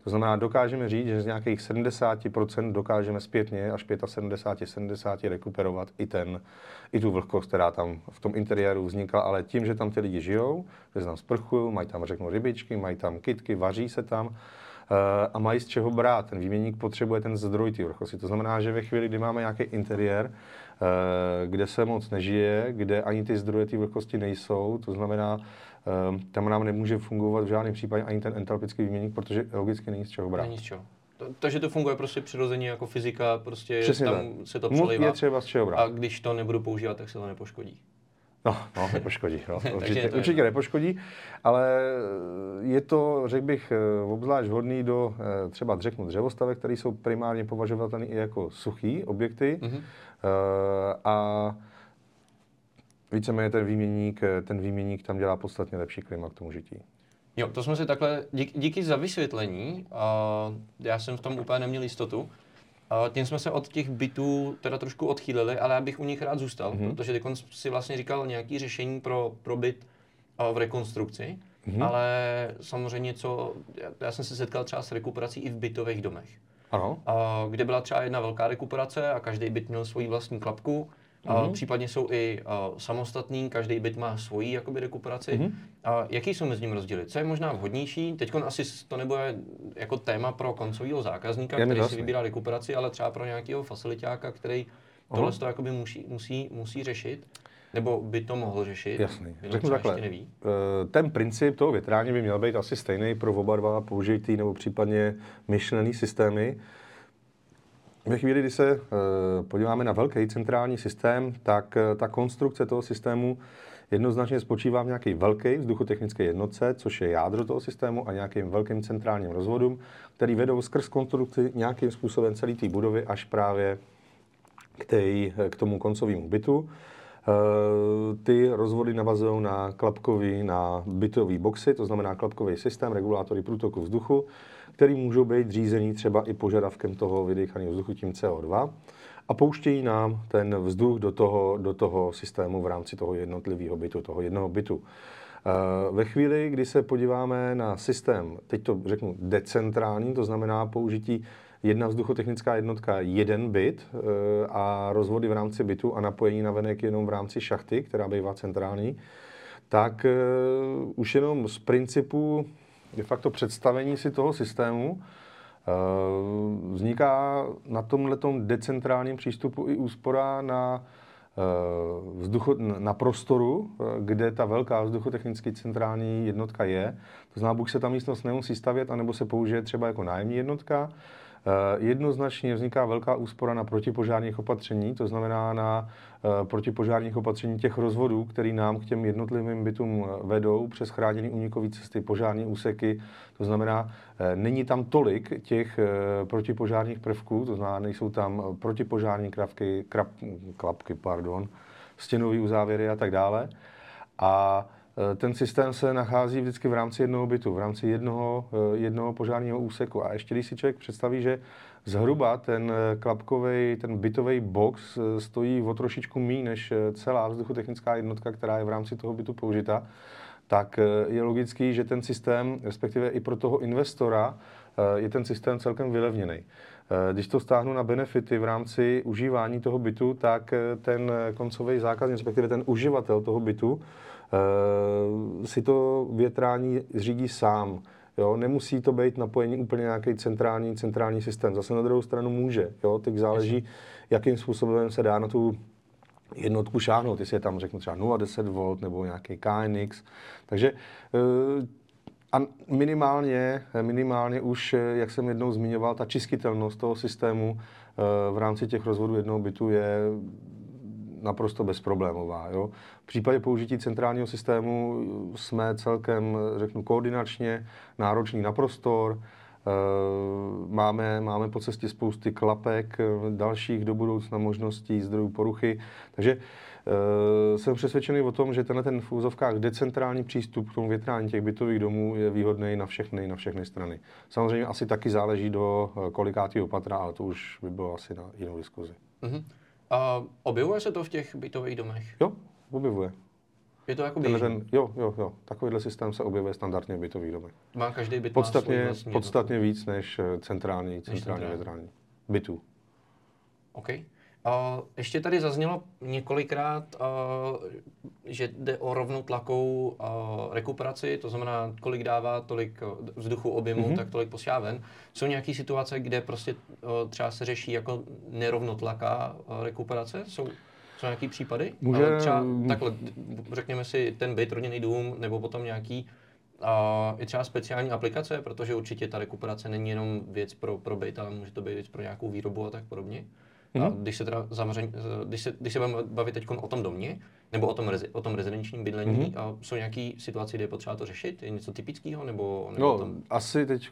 To znamená, dokážeme říct, že z nějakých 70% dokážeme zpětně až 75, 70 rekuperovat i, ten, i tu vlhkost, která tam v tom interiéru vznikla, ale tím, že tam ty lidi žijou, že se tam sprchují, mají tam, řeknu, rybičky, mají tam kytky, vaří se tam, eh, a mají z čeho brát. Ten výměník potřebuje ten zdroj té vlhkosti. To znamená, že ve chvíli, kdy máme nějaký interiér, kde se moc nežije, kde ani ty zdroje té vlhkosti nejsou, to znamená, eh, tam nám nemůže fungovat v žádném případě ani ten entalpický výměník, protože logicky není z čeho brát. Není z čeho. To- Takže to funguje prostě přirozeně jako fyzika, prostě Přesně tam tak. se to přelivá. Je třeba z čeho brát. A když to nebudu používat, tak se to nepoškodí. No, no nepoškodí. No. *laughs* Určitě, je to určitě nepoškodí, ale je to, řekl bych, eh, obzvlášť vhodný do eh, třeba řeknu dřevostavek, které jsou primárně považovatelné i jako suchý objekty. Mhm. Eh, A víceméně ten výměník, ten výměník tam dělá podstatně lepší klima k tomu žití. Jo, to jsme si takhle, dík, díky za vysvětlení, a já jsem v tom úplně neměl jistotu. A tím jsme se od těch bytů teda trošku odchýlili, ale já bych u nich rád zůstal, Mhm. mm-hmm. protože teď si vlastně říkal nějaký řešení pro, pro byt a v rekonstrukci, mm-hmm. ale samozřejmě co, já, já jsem se setkal třeba s rekuperací i v bytových domech. Ano, a kde byla třeba jedna velká rekuperace a každý byt měl svoji vlastní klapku. A Mhm. případně jsou i a, samostatný, každý byt má svoji jakoby, rekuperaci. Mhm. A jaký jsou mezi nimi rozdíly? Co je možná vhodnější? Teď asi to nebude jako téma pro koncového zákazníka, Je který to si vybírá rekuperaci, ale třeba pro nějakého facilitáka, který tohle to jakoby musí, musí, musí řešit. Nebo by to mohl řešit. Jasný. Řeknu takhle. Neví. Eh, Ten princip toho větrání by měl být asi stejný pro oba dva použitý nebo případně myšlený systémy. Ve chvíli, kdy se eh, podíváme na velký centrální systém, tak eh, ta konstrukce toho systému jednoznačně spočívá v nějaké velké vzduchotechnické jednotce, což je jádro toho systému a nějakým velkým centrálním rozvodům, který vedou skrz konstrukci nějakým způsobem celý té budovy až právě k, tej, k tomu koncovému bytu. Eh, Ty rozvody navazují na klapkový, na bytový boxy, to znamená klapkový systém, regulátory průtoku vzduchu, který můžou být řízený třeba i požadavkem toho vydýchaného vzduchu tím CO2 a pouštějí nám ten vzduch do toho, do toho systému v rámci toho jednotlivého bytu, toho jednoho bytu. Eh, Ve chvíli, kdy se podíváme na systém, teď to řeknu decentrální, to znamená použití jedna vzduchotechnická jednotka, jeden byt eh, a rozvody v rámci bytu a napojení na venek jenom v rámci šachty, která bývá centrální, tak eh, už jenom z principu de facto představení si toho systému eh, vzniká na tomhletom decentrálním přístupu i úspora na vzducho, na prostoru, kde ta velká vzduchotechnicky centrální jednotka je. To znamená, buď se ta místnost nemusí stavět, anebo se použije třeba jako nájemní jednotka. Eh, Jednoznačně vzniká velká úspora na protipožárních opatření, to znamená na eh, protipožárních opatření těch rozvodů, které nám k těm jednotlivým bytům eh, vedou přes chráněné únikové cesty, požární úseky. To znamená, není tam tolik těch protipožárních prvků, to znamená, nejsou tam protipožární kravky, krap, klapky, pardon, stěnové uzávěry a tak dále. A ten systém se nachází vždycky v rámci jednoho bytu, v rámci jednoho, eh, jednoho požárního úseku. A ještě když si člověk představí, že zhruba ten eh, klapkový, ten bytový box eh, stojí o trošičku méně než eh, celá vzduchotechnická jednotka, která je v rámci toho bytu použita, tak eh, je logický, že ten systém, respektive i pro toho investora, eh, je ten systém celkem vylevněný. Eh, Když to stáhnu na benefity v rámci užívání toho bytu, tak eh, ten koncový zákazník, respektive ten uživatel toho bytu, eh, si to větrání řídí sám. Jo, nemusí to být napojení úplně nějaký centrální, centrální systém. Zase na druhou stranu může. Jo, teď záleží, jakým způsobem se dá na tu jednotku šáhnout, jestli je tam řeknu třeba 0,10 V nebo nějaký KNX. Takže eh, a minimálně, minimálně už, eh, jak jsem jednou zmiňoval, ta čistitelnost toho systému eh, v rámci těch rozvodů jednoho bytu je naprosto bezproblémová. Jo. V případě použití centrálního systému jsme celkem, řeknu, koordinačně nároční na prostor, Eh, Máme, máme po cestě spousty klapek, eh, dalších do budoucna možností zdrojů poruchy. Takže eh, jsem přesvědčený o tom, že tenhle ten v úzovkách decentrální přístup k tomu větrání těch bytových domů je výhodný na všechny, na všechny strany. Samozřejmě asi taky záleží do eh, kolikátého patra, ale to už by bylo asi na jinou diskuzi. Mhm. A objevuje se to v těch bytových domech? Jo, objevuje. Je to jako ten, jo, jo, jo. Takovýhle systém se objevuje standardně v bytových domech. Má každý byt má Podstatně, vlastní podstatně víc než eh, centrální, centrální centrální. větrání. Bytů. OK. A ještě tady zaznělo několikrát, že jde o rovnotlakou a, rekuperaci, to znamená, kolik dává tolik vzduchu objemu, Mhm. mm-hmm. tak tolik posílá Jsou nějaké situace, kde prostě a, třeba se řeší jako nerovnotlaká a, rekuperace? Jsou, jsou nějaký případy? Může- Ale třeba takhle, řekněme si ten byt, rodinný dům, nebo potom nějaký a i třeba speciální aplikace, protože určitě ta rekuperace není jenom věc pro, pro byt, ale může to být věc pro nějakou výrobu a tak podobně. A Mhm. když se teda zaměřen, když se, když se budeme bavit teď o tom domě, nebo o tom, rezi, o tom rezidenčním bydlení. Mm-hmm. A jsou nějaké situace, kde je potřeba to řešit? Je něco typického? Nebo, nebo no, tam... asi teď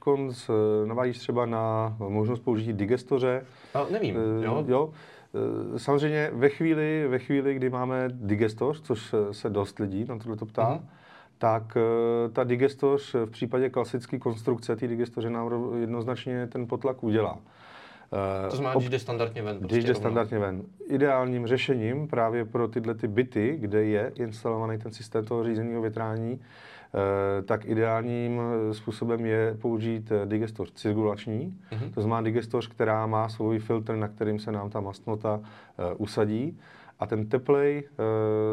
navádíš třeba na možnost použití digestoře. A nevím, uh, jo. jo. Eh, samozřejmě ve chvíli, ve chvíli, kdy máme digestoř, což se dost lidí na tohle to ptá, mm-hmm tak eh, ta digestoř v případě klasické konstrukce té digestoře nám jednoznačně ten potlak udělá. To znamená, když jde standardně ven. Prostě když jde standardně ven. Ideálním řešením právě pro tyhle ty byty, kde je instalovaný ten systém toho řízeného větrání, eh, tak ideálním způsobem je použít digestoř cirkulační, mm-hmm. to znamená digestoř, která má svůj filtr, na kterým se nám ta mastnota eh, usadí a ten teplej,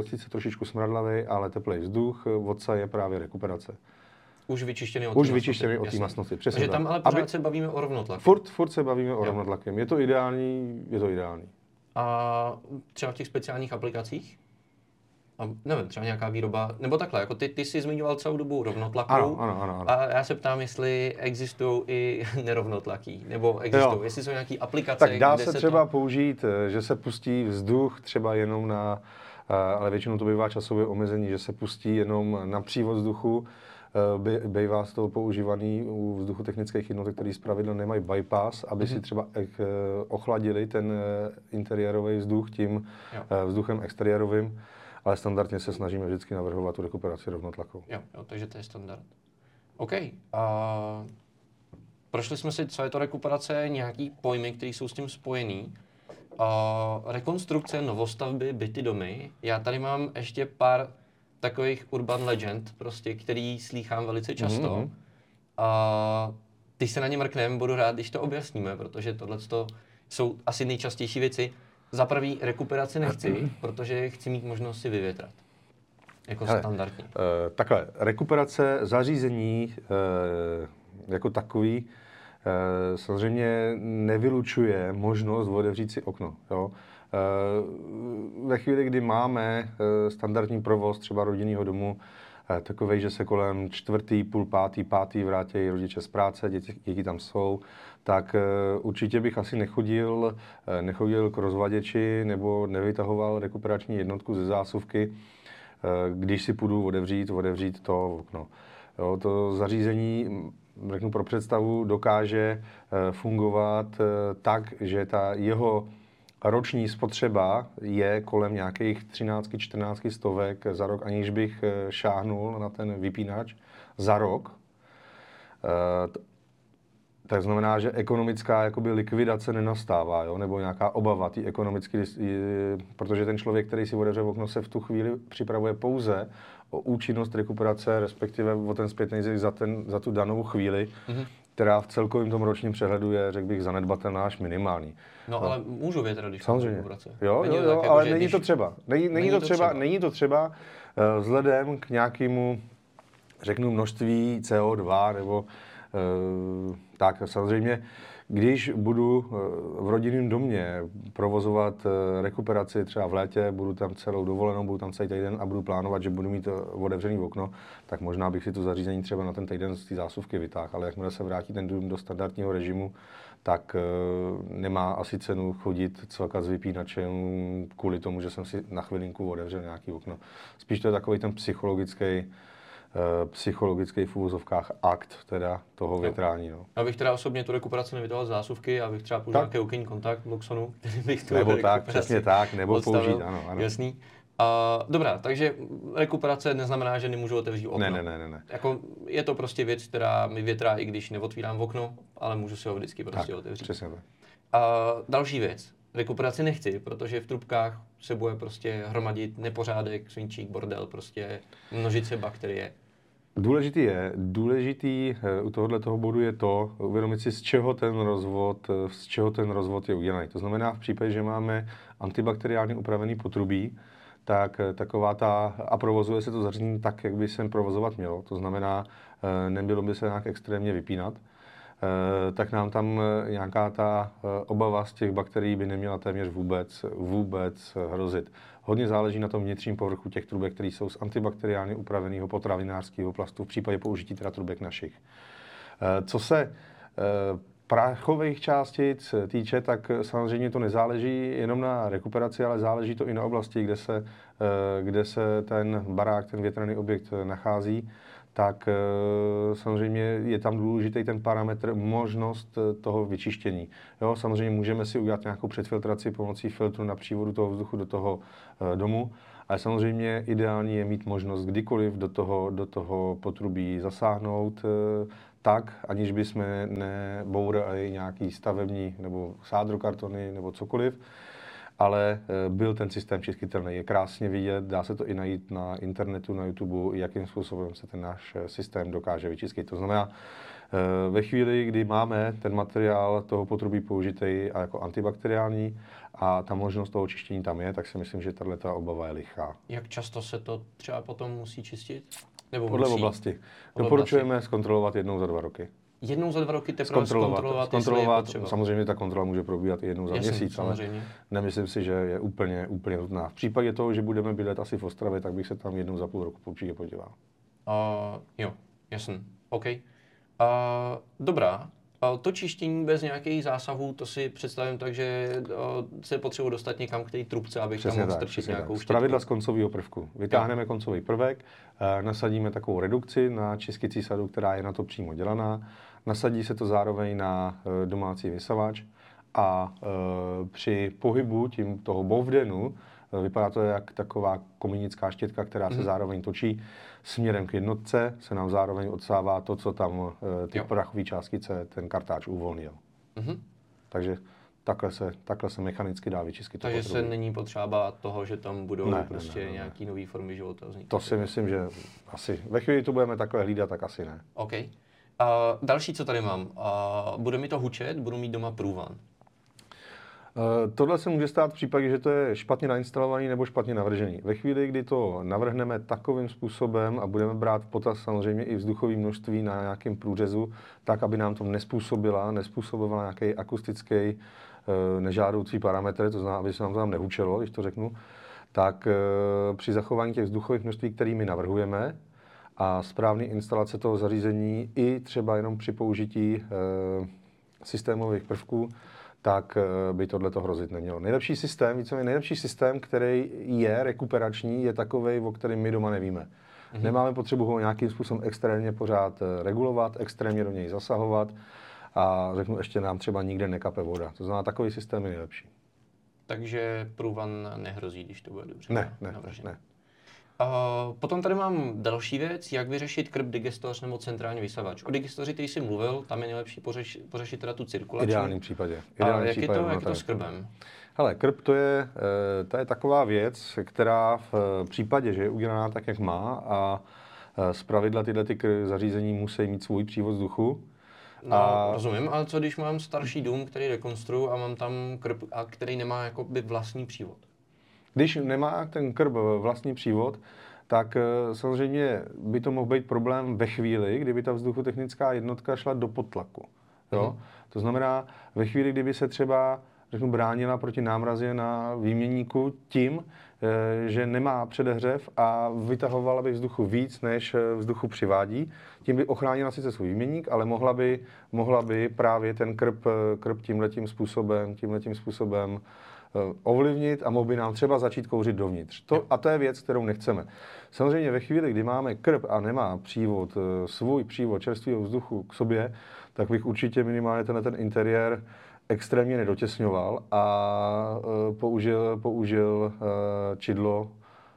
sice trošičku smradlavý, ale teplej vzduch, vodca je právě rekuperace. Už vyčištěný od Už vyčištěný od té masnosti, přesně Takže tam ale pořád Aby... se bavíme o rovnotlaku. Furt, furt se bavíme o rovnotlakem. Je to ideální, je to ideální. A třeba v těch speciálních aplikacích? a nevím, třeba nějaká výroba, nebo takhle, jako ty, ty jsi zmiňoval celou dobu rovnotlakou. Ano, ano, ano, ano. A já se ptám, jestli existují i *laughs* nerovnotlaký, nebo existují, jestli jsou nějaké aplikace, Tak dá se, se třeba to... použít, eh, že se pustí vzduch třeba jenom na, eh, ale většinou to bývá časové omezení, že se pustí jenom na přívod vzduchu, bývá z toho používaný u vzduchotechnických jednotek, které zpravidla nemají bypass, aby si mhm. třeba ochladili ten interiérový vzduch tím jo. vzduchem exteriérovým ale standardně se snažíme vždycky navrhovat tu rekuperaci rovnotlakou. Jo, jo takže to je standard. OK. A prošli jsme si, co je to rekuperace, nějaký pojmy, které jsou s tím spojený. A rekonstrukce, novostavby, byty, domy. Já tady mám ještě pár takových urban legend, prostě, který slýchám velice často. Mm-hmm. A když se na ně mrkneme, budu rád, když to objasníme, protože tohle jsou asi nejčastější věci. Za prvý rekuperaci nechci, *clears throat* protože chci mít možnost si vyvětrat. Jako Hele, standardní. Uh, takhle, rekuperace zařízení uh, jako takový uh, samozřejmě nevylučuje možnost otevřít si okno. Jo? Uh, ve chvíli, kdy máme uh, standardní provoz třeba rodinného domu, takový, že se kolem čtvrtý, půl pátý, pátý vrátí rodiče z práce, děti, děti tam jsou, tak eh, určitě bych asi nechodil, eh, nechodil k rozvaděči nebo nevytahoval rekuperační jednotku ze zásuvky, eh, když si půjdu otevřít, otevřít to okno. Jo, to zařízení, řeknu pro představu, dokáže fungovat tak, že ta jeho roční spotřeba je kolem nějakých 13-14 stovek za rok, aniž bych šáhnul na ten vypínač za rok tak znamená, že ekonomická jakoby likvidace nenastává, jo? nebo nějaká obava tý ekonomicky, protože ten člověk, který si otevře okno, se v tu chvíli připravuje pouze o účinnost rekuperace, respektive o ten zpětný zisk za, za tu danou chvíli, mm-hmm. Která v celkovém tom ročním přehledu je, řekl bych, zanedbatelná až minimální. No, no. ale můžu vědět, když Samozřejmě. Jo, jo, jo, tak, ale jako, není když... to třeba. Není, není, není to, třeba, třeba, není to třeba uh, vzhledem k nějakému, řeknu, množství CO2 nebo uh, tak samozřejmě, když budu eh, v rodinném domě provozovat eh, rekuperaci třeba v létě, budu tam celou dovolenou, budu tam celý týden a budu plánovat, že budu mít eh, otevřený okno, tak možná bych si to zařízení třeba na ten týden z té zásuvky vytáhl. Ale jakmile se vrátí ten dům do standardního režimu, tak nemá asi cenu chodit celka s vypínačem kvůli tomu, že jsem si na chvilinku otevřel nějaký okno. Spíš to je takový ten psychologický psychologický v úvozovkách akt teda toho větrání. No. Já bych teda osobně tu rekuperaci nevydal z zásuvky, abych třeba použil nějaký okenní kontakt Luxonu, *laughs* který bych tu Nebo tak, přesně tak, nebo odstavil. použít, ano, ano. Jasný. Uh, dobrá, takže rekuperace neznamená, že nemůžu otevřít okno. Ne, ne, ne, ne. Jako, je to prostě věc, která mi větrá, i když neotvírám okno, ale můžu si ho vždycky prostě tak, otevřít. Přesně tak. Uh, další věc. Rekuperaci nechci, protože v trubkách se bude prostě hromadit nepořádek, svinčík, bordel, prostě množice bakterie. Důležitý je, důležitý eh, u tohohle toho bodu je to, uvědomit si, z čeho ten rozvod, eh, z čeho ten rozvod je udělaný. To znamená, v případě, že máme antibakteriálně upravený potrubí, tak eh, taková ta, a provozuje se to zařízení tak, jak by se provozovat mělo. To znamená, nebylo by se nějak extrémně vypínat, tak nám tam nějaká ta obava z těch bakterií by neměla téměř vůbec, vůbec hrozit. Hodně záleží na tom vnitřním povrchu těch trubek, které jsou z antibakteriálně upraveného potravinářského plastu v případě použití teda trubek našich. Eh, co se eh, prachových částic týče, tak samozřejmě to nezáleží jenom na rekuperaci, ale záleží to i na oblasti, kde se, kde se ten barák, ten větrný objekt nachází tak samozřejmě je tam důležitý ten parametr možnost toho vyčištění. Jo, samozřejmě můžeme si udělat nějakou předfiltraci pomocí filtru na přívodu toho vzduchu do toho domu, ale samozřejmě ideální je mít možnost kdykoliv do toho, do toho potrubí zasáhnout eh, tak, aniž bychom nebourali nějaký stavební nebo sádrokartony nebo cokoliv, ale eh, byl ten systém čistitelný. Je krásně vidět, dá se to i najít na internetu, na YouTube, jakým způsobem se ten náš eh, systém dokáže vyčistit. To znamená, ve chvíli, kdy máme ten materiál toho potrubí použitý a jako antibakteriální a ta možnost toho čištění tam je, tak si myslím, že tahle ta obava je lichá. Jak často se to třeba potom musí čistit? Nebo Podle musí? oblasti. Podle Doporučujeme oblasti. zkontrolovat jednou za dva roky. Jednou za dva roky teprve zkontrolovat, zkontrolovat, zkontrolovat samozřejmě ta kontrola může probíhat i jednou za Jasný, měsíc, samozřejmě. ale nemyslím si, že je úplně, úplně nutná. V případě toho, že budeme bydlet asi v Ostravě, tak bych se tam jednou za půl roku určitě podíval. Uh, jo, jasný. OK. Uh, dobrá, to čištění bez nějakých zásahů, to si představím tak, že se potřebuje dostat někam k té trubce, abych přesně tam mohl strčit nějakou tak. Pravidla z koncového prvku. Vytáhneme jo. koncový prvek, eh, nasadíme takovou redukci na čistící sadu, která je na to přímo dělaná. Nasadí se to zároveň na eh, domácí vysavač a eh, při pohybu tím toho bovdenu Vypadá to jak taková kominická štětka, která se mm. zároveň točí směrem k jednotce, se nám zároveň odsává to, co tam eh, ty prachové částice ten kartáč uvolnil. Mm. Takže takhle se, takhle se mechanicky dá vyčistit. Takže se není potřeba toho, že tam budou ne, prostě ne, ne, ne, nějaký nový formy života vznikat. To si myslím, že asi ve chvíli to budeme takhle hlídat, tak asi ne. OK. Uh, další, co tady mám. Uh, bude mi to hučet, budu mít doma průvan. Eh, tohle se může stát v případě, že to je špatně nainstalovaný nebo špatně navržený. Ve chvíli, kdy to navrhneme takovým způsobem a budeme brát v potaz samozřejmě i vzduchové množství na nějakém průřezu, tak, aby nám to nespůsobila, nespůsobovala nějaký akustický eh, nežádoucí parametr, to znamená, aby se nám to tam nehučelo, když to řeknu, tak eh, při zachování těch vzduchových množství, kterými navrhujeme, a správný instalace toho zařízení i třeba jenom při použití systémových prvků, tak eh, by tohle to hrozit nemělo. Nejlepší systém, víceméně nejlepší systém, který je rekuperační, je takový, o kterém my doma nevíme. Mm-hmm. Nemáme potřebu ho nějakým způsobem extrémně pořád eh, regulovat, extrémně do něj zasahovat a řeknu, ještě nám třeba nikde nekape voda. To znamená, takový systém je nejlepší. Takže průvan nehrozí, když to bude dobře. Ne, ne, ne, ne. Uh, potom tady mám další věc, jak vyřešit krb digestoř nebo centrální vysavač. O digestoři, který jsi mluvil, tam je nejlepší pořeš, pořešit teda tu cirkulaci. V ideálním případě. Ideální A jak, případě je to, jak je to s krbem? Hele, krb to je, eh, to je taková věc, která v eh, případě, že je udělaná tak, jak má a eh, z pravidla tyhle ty zařízení musí mít svůj přívod vzduchu, No, a... rozumím, ale co když mám starší dům, který rekonstruju a mám tam krb, a který nemá jakoby vlastní přívod? Když nemá ten krb vlastní přívod, tak eh, samozřejmě by to mohl být problém ve chvíli, kdyby ta vzduchotechnická jednotka šla do potlaku. Jo? Mm. To znamená, ve chvíli, kdyby se třeba řeknu, bránila proti námrazie na výměníku tím, eh, že nemá předehřev a vytahovala by vzduchu víc, než eh, vzduchu přivádí. Tím by ochránila sice svůj výměník, ale mohla by, mohla by právě ten krb, krb tímhletím způsobem, tímhletím způsobem ovlivnit a mohl by nám třeba začít kouřit dovnitř. To, a to je věc, kterou nechceme. Samozřejmě ve chvíli, kdy máme krb a nemá přívod, eh, svůj přívod čerstvého vzduchu k sobě, tak bych určitě minimálně tenhle ten interiér extrémně nedotěsňoval a uh, použil, použil čidlo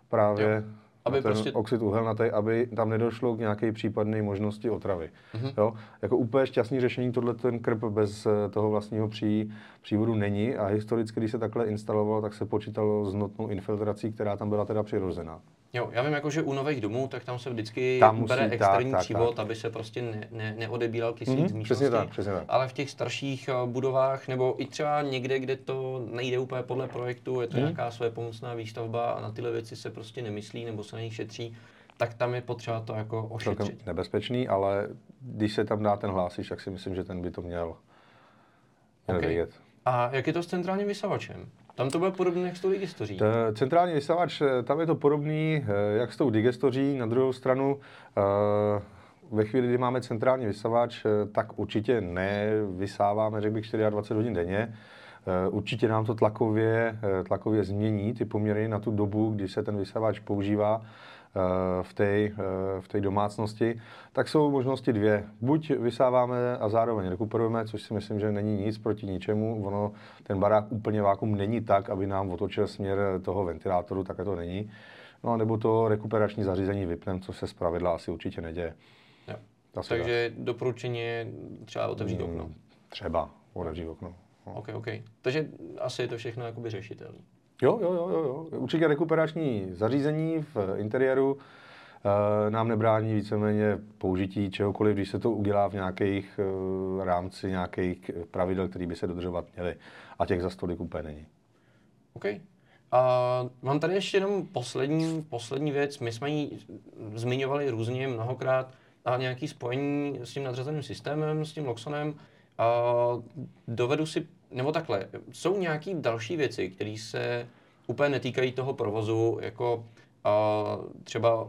právě jo aby ten prostě... oxid uhelnatý, aby tam nedošlo k nějaké případné možnosti otravy. Mm-hmm. Jo? Jako úplně šťastný řešení tohle ten krb bez eh, toho vlastního pří, přívodu není a historicky, když se takhle instalovalo, tak se počítalo s notnou infiltrací, která tam byla teda přirozená. Jo, já vím, jako, že u nových domů, tak tam se vždycky tam musí, bere extrémní tak, přívod, tak. aby se prostě ne, ne, neodebíral kyslík mm-hmm, z místnosti. Přesně tak, přesně tak. Ale v těch starších uh, budovách, nebo i třeba někde, kde to nejde úplně podle projektu, je to mm. nějaká své pomocná výstavba a na tyhle věci se prostě nemyslí nebo se na nich šetří, tak tam je potřeba to jako ošetřit. Celkem nebezpečný, ale když se tam dá ten hlásič, tak si myslím, že ten by to měl, měl okay. vědět. A jak je to s centrálním vysavačem? Tam to bylo podobné jak s tou digestoří. Centrální vysavač, eh, tam je to podobný eh, jak s tou digestoří. Na druhou stranu, uh, ve chvíli, kdy máme centrální vysavač, eh, tak určitě nevysáváme, řekl bych, 24 hodin denně. Eh, určitě nám to tlakově, tlakově změní ty poměry na tu dobu, kdy se ten vysavač používá v té, v té domácnosti, tak jsou možnosti dvě. Buď vysáváme a zároveň rekuperujeme, což si myslím, že není nic proti ničemu. Ono, ten barák úplně vákum není tak, aby nám otočil směr toho ventilátoru, tak to není. No a nebo to rekuperační zařízení vypneme, co se zpravidla asi určitě neděje. Jo. Takže dá. doporučení je třeba otevřít hmm, okno. Třeba otevřít okno. No. OK, OK. Takže asi je to všechno jakoby řešitelné. Jo, jo, jo, jo. Určitě rekuperační zařízení v interiéru e, nám nebrání víceméně použití čehokoliv, když se to udělá v nějakých e, rámci nějakých pravidel, které by se dodržovat měly. A těch za stolik úplně není. OK. A mám tady ještě jenom poslední, poslední věc. My jsme ji zmiňovali různě mnohokrát a nějaký spojení s tím nadřazeným systémem, s tím Loxonem. A dovedu si, nebo takhle, jsou nějaké další věci, které se úplně netýkají toho provozu, jako a třeba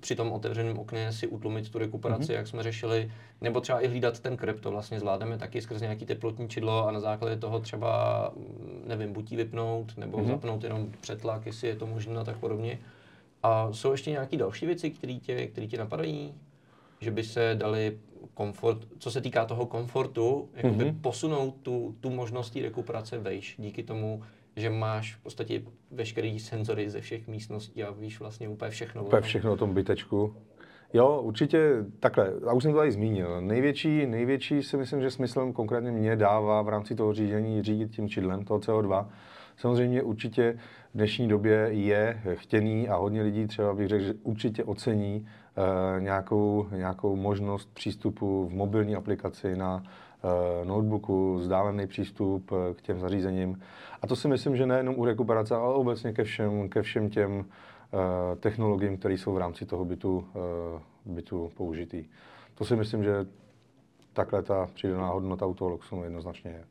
při tom otevřeném okně si utlumit tu rekuperaci, mm-hmm. jak jsme řešili, nebo třeba i hlídat ten krep, to vlastně zvládneme taky skrz nějaký teplotní čidlo a na základě toho třeba, nevím, buď vypnout, nebo mm-hmm. zapnout jenom přetlak, jestli je to možné a tak podobně. A jsou ještě nějaké další věci, které tě, který tě napadají? Že by se dali komfort, co se týká toho komfortu, jakoby mm-hmm. posunout tu, tu možnost rekuperace vejš díky tomu, že máš v podstatě veškerý senzory ze všech místností a víš vlastně úplně všechno. Úplně všechno o tom bytečku. Jo, určitě takhle, a už jsem to tady zmínil. Největší, největší si myslím, že smyslem konkrétně mě dává v rámci toho řízení řídit tím čidlem toho CO2. Samozřejmě určitě v dnešní době je chtěný a hodně lidí třeba bych řekl, že určitě ocení nějakou, nějakou možnost přístupu v mobilní aplikaci na Eh, notebooku, vzdálený přístup eh, k těm zařízením. A to si myslím, že nejenom u rekuperace, ale obecně ke všem, ke všem těm eh, technologiím, které jsou v rámci toho bytu, bytu použitý. To si myslím, že takhle ta přidaná hodnota u toho Luxonu jednoznačně je.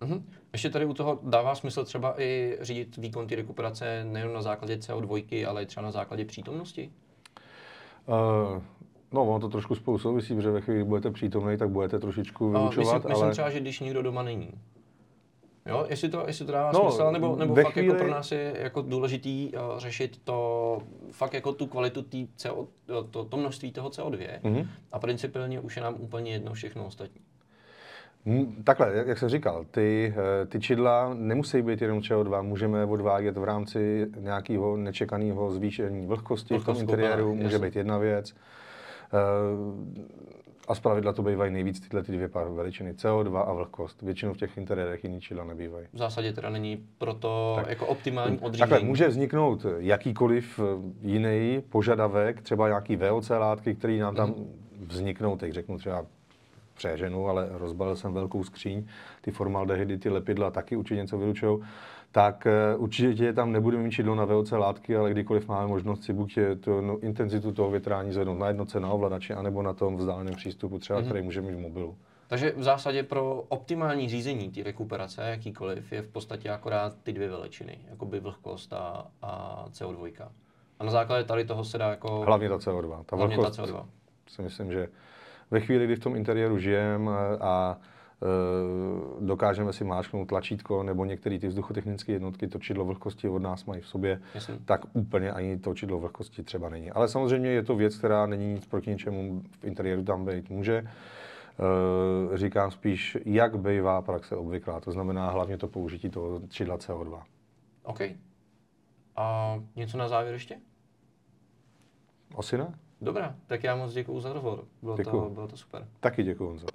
Mm-hmm. Ještě tady u toho dává smysl třeba i řídit výkon té rekuperace nejen na základě CO2, ale i třeba na základě přítomnosti? Uh, No, ono to trošku spolu souvisí, protože ve chvíli, kdy budete přítomný, tak budete trošičku vyučovat, myslím, ale... Myslím třeba, že když nikdo doma není. Jo, jestli to, jestli to dává no, smysl, nebo, nebo fakt chvíli... jako pro nás je jako důležitý uh, řešit to, fakt jako tu kvalitu tý CO, to, to množství toho CO2 mm-hmm. a principiálně už je nám úplně jedno všechno ostatní. Takhle, jak, jak jsem říkal, ty, eh, ty čidla nemusí být jenom CO2, můžeme odvádět v rámci nějakého nečekaného zvýšení vlhkosti v tom interiéru, může jasný. být jedna věc. Eh, a z pravidla to bývají nejvíc tyhle ty dvě veličiny, CO2 a vlhkost. Většinou v těch interiérech jiný čidla nebývají. V zásadě teda není proto tak. jako optimální odřízení. Takhle, může vzniknout jakýkoliv eh, jiný požadavek, třeba nějaký VOC látky, které nám tam mm. vzniknou, teď řeknu třeba přeženu, ale rozbalil jsem velkou skříň, ty formaldehydy, ty lepidla taky určitě něco vylučují tak eh, určitě tam nebudeme mít čidlo na VOC látky, ale kdykoliv máme možnost si buď tu no, intenzitu toho větrání zvednout na jednotce na ovladači, anebo na tom vzdáleném přístupu, třeba, mm-hmm. který můžeme mít v mobilu. Takže v zásadě pro optimální řízení té rekuperace, jakýkoliv, je v podstatě akorát ty dvě veličiny, jako by vlhkost a, a CO2. A na základě tady toho se dá jako... Hlavně ta CO2. Ta Hlavně ta CO2. Si myslím, že ve chvíli, kdy v tom interiéru žijeme a Eh, dokážeme si máčknout tlačítko nebo některé ty vzduchotechnické jednotky, to čidlo vlhkosti od nás mají v sobě, Jasně. tak úplně ani to čidlo vlhkosti třeba není. Ale samozřejmě je to věc, která není nic proti ničemu v interiéru tam být může. E, říkám spíš, jak bývá praxe obvyklá, to znamená hlavně to použití toho čidla CO2. OK. A něco na závěr ještě? Asi ne. Dobrá, tak já moc děkuji za rozhovor. Bylo, to, bylo to super. Taky děkuji, Honzo.